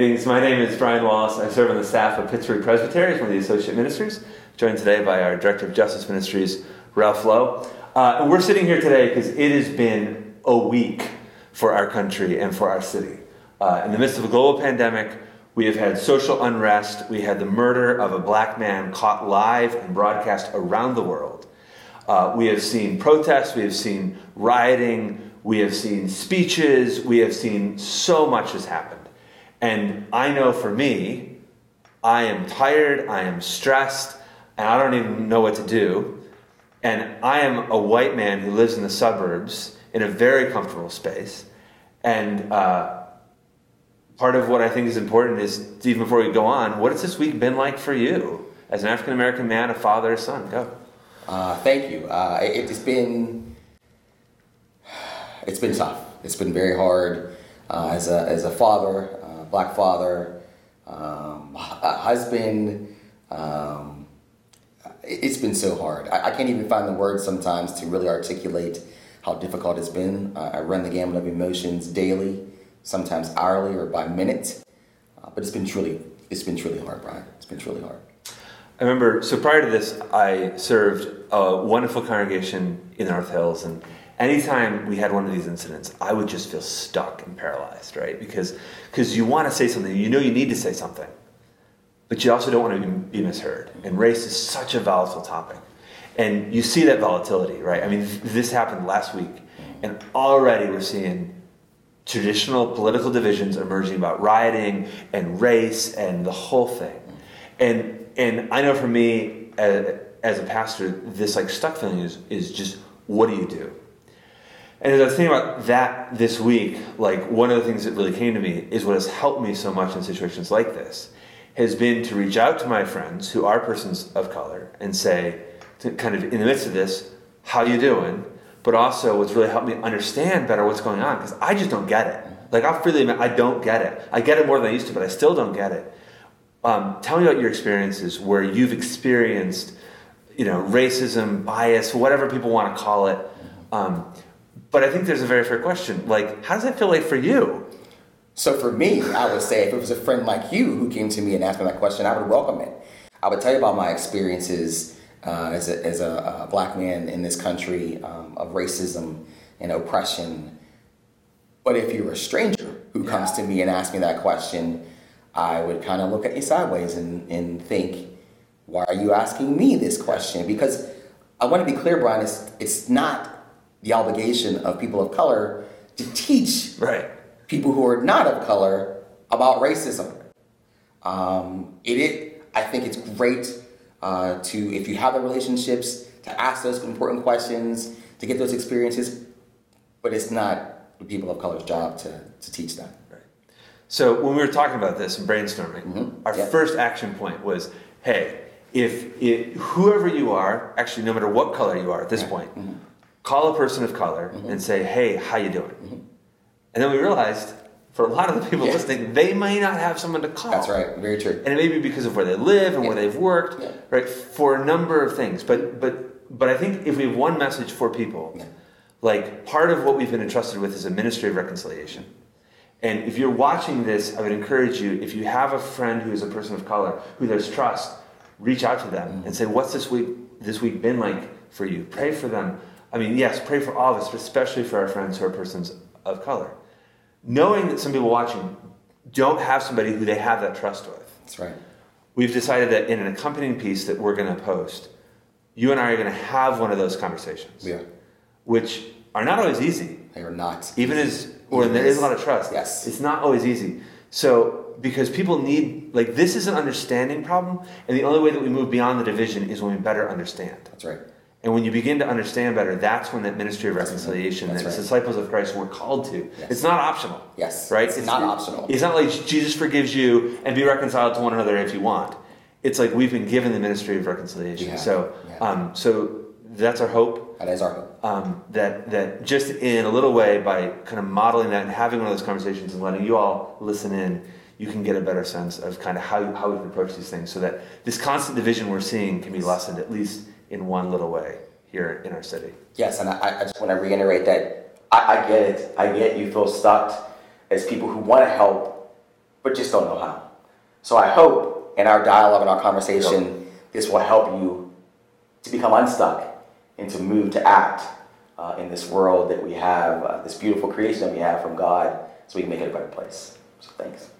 Greetings. My name is Brian Wallace. I serve on the staff of Pittsburgh Presbytery as one of the associate ministers, joined today by our Director of Justice Ministries, Ralph Lowe. Uh, and we're sitting here today because it has been a week for our country and for our city. Uh, in the midst of a global pandemic, we have had social unrest. We had the murder of a black man caught live and broadcast around the world. Uh, we have seen protests, we have seen rioting, we have seen speeches, we have seen so much has happened. And I know for me, I am tired, I am stressed, and I don't even know what to do. And I am a white man who lives in the suburbs in a very comfortable space. And uh, part of what I think is important is, even before we go on, what has this week been like for you as an African American man, a father, a son? Go. Uh, thank you. Uh, it, has been it's been tough. It's been very hard uh, as a as a father black father, um, husband. Um, it's been so hard. I, I, can't even find the words sometimes to really articulate how difficult it's been. Uh, I run the gamut of emotions daily, sometimes hourly or by minute. Uh, but it's been truly, it's been truly hard, Brian. It's been truly hard. I remember. So prior to this, I served a wonderful congregation in the North Hills, and anytime we had one of these incidents, I would just feel stuck and paralyzed, right? Because because you want to say something, you know you need to say something, but you also don't want to be misheard. And race is such a volatile topic, and you see that volatility, right? I mean, this happened last week, and already we're seeing traditional political divisions emerging about rioting and race and the whole thing, and and I know for me as, as a pastor, this like stuck feeling is is just what do you do? And as I was thinking about that this week, like one of the things that really came to me is what has helped me so much in situations like this has been to reach out to my friends who are persons of color and say, to kind of in the midst of this, how you doing? But also, what's really helped me understand better what's going on because I just don't get it. Like I'll freely admit, I don't get it. I get it more than I used to, but I still don't get it. Um, tell me about your experiences where you've experienced, you know, racism, bias, whatever people want to call it. Um, but I think there's a very fair question. Like, how does that feel like for you? So for me, I would say if it was a friend like you who came to me and asked me that question, I would welcome it. I would tell you about my experiences uh, as, a, as a, a, black man in this country um, of racism and oppression. But if you're a stranger who yeah. comes to me and asks me that question, I would kind of look at you sideways and, and think, why are you asking me this question? Because I want to be clear, Brian, it's, it's not the obligation of people of color to teach right. people who are not of color about racism. Um, it, it, I think it's great uh, to, if you have the relationships, to ask those important questions, to get those experiences, but it's not the people of color's job to, to teach that. Right. So when we were talking about this and brainstorming, mm-hmm. our yeah. first action point was, hey, if, if whoever you are, actually no matter what color you are at this right. point, mm-hmm call a person of color mm-hmm. and say, "Hey, how you doing?" Mm-hmm. And then we realized for a lot of the people yeah. listening, they may not have someone to call. That's right, very true. And it may be because of where they live and yeah. where they've worked, yeah. right? For a number of things. But but but I think if we have one message for people, like part of what we've been entrusted with is a ministry of reconciliation. And if you're watching this, I would encourage you, if you have a friend who is a person of color, who there's trust, reach out to them mm-hmm. and say, What's this week this week been like for you? Pray for them I mean, yes, pray for all of us, but especially for our friends who are persons of color. Knowing that some people watching don't have somebody who they have that trust with. That's right. We've decided that in an accompanying piece that we're going to post, you and I are going to have one of those conversations. Yeah. Which are not always easy. They are not. Even as, or there is a lot of trust. Yes. It's not always easy. So, because people need, like, this is an understanding problem, and the only way that we move beyond the division is when we better understand. That's right. And when you begin to understand better, that's when that ministry of reconciliation that right. disciples of Christ were called to. Yes. It's not optional. Yes. Right? It's, it's not optional. It's not like Jesus forgives you and be reconciled to one another if you want. It's like we've been given the ministry of reconciliation. Yeah. So, yeah. Um, so that's our hope. That is our hope. Um, that that just in a little way by kind of modeling that and having one of those conversations and letting you all listen in, you can get a better sense of kind of how how we can approach these things, so that this constant division we're seeing can be lessened at least in one little way here in our city. Yes, and I, I just want to reiterate that I, I, get it. I get you feel stuck as people who want to help, but just don't know how. So I hope in our dialogue and our conversation, this will help you to become unstuck and to move to act uh, in this world that we have, uh, this beautiful creation that we have from God, so we can make it a better place. So thanks.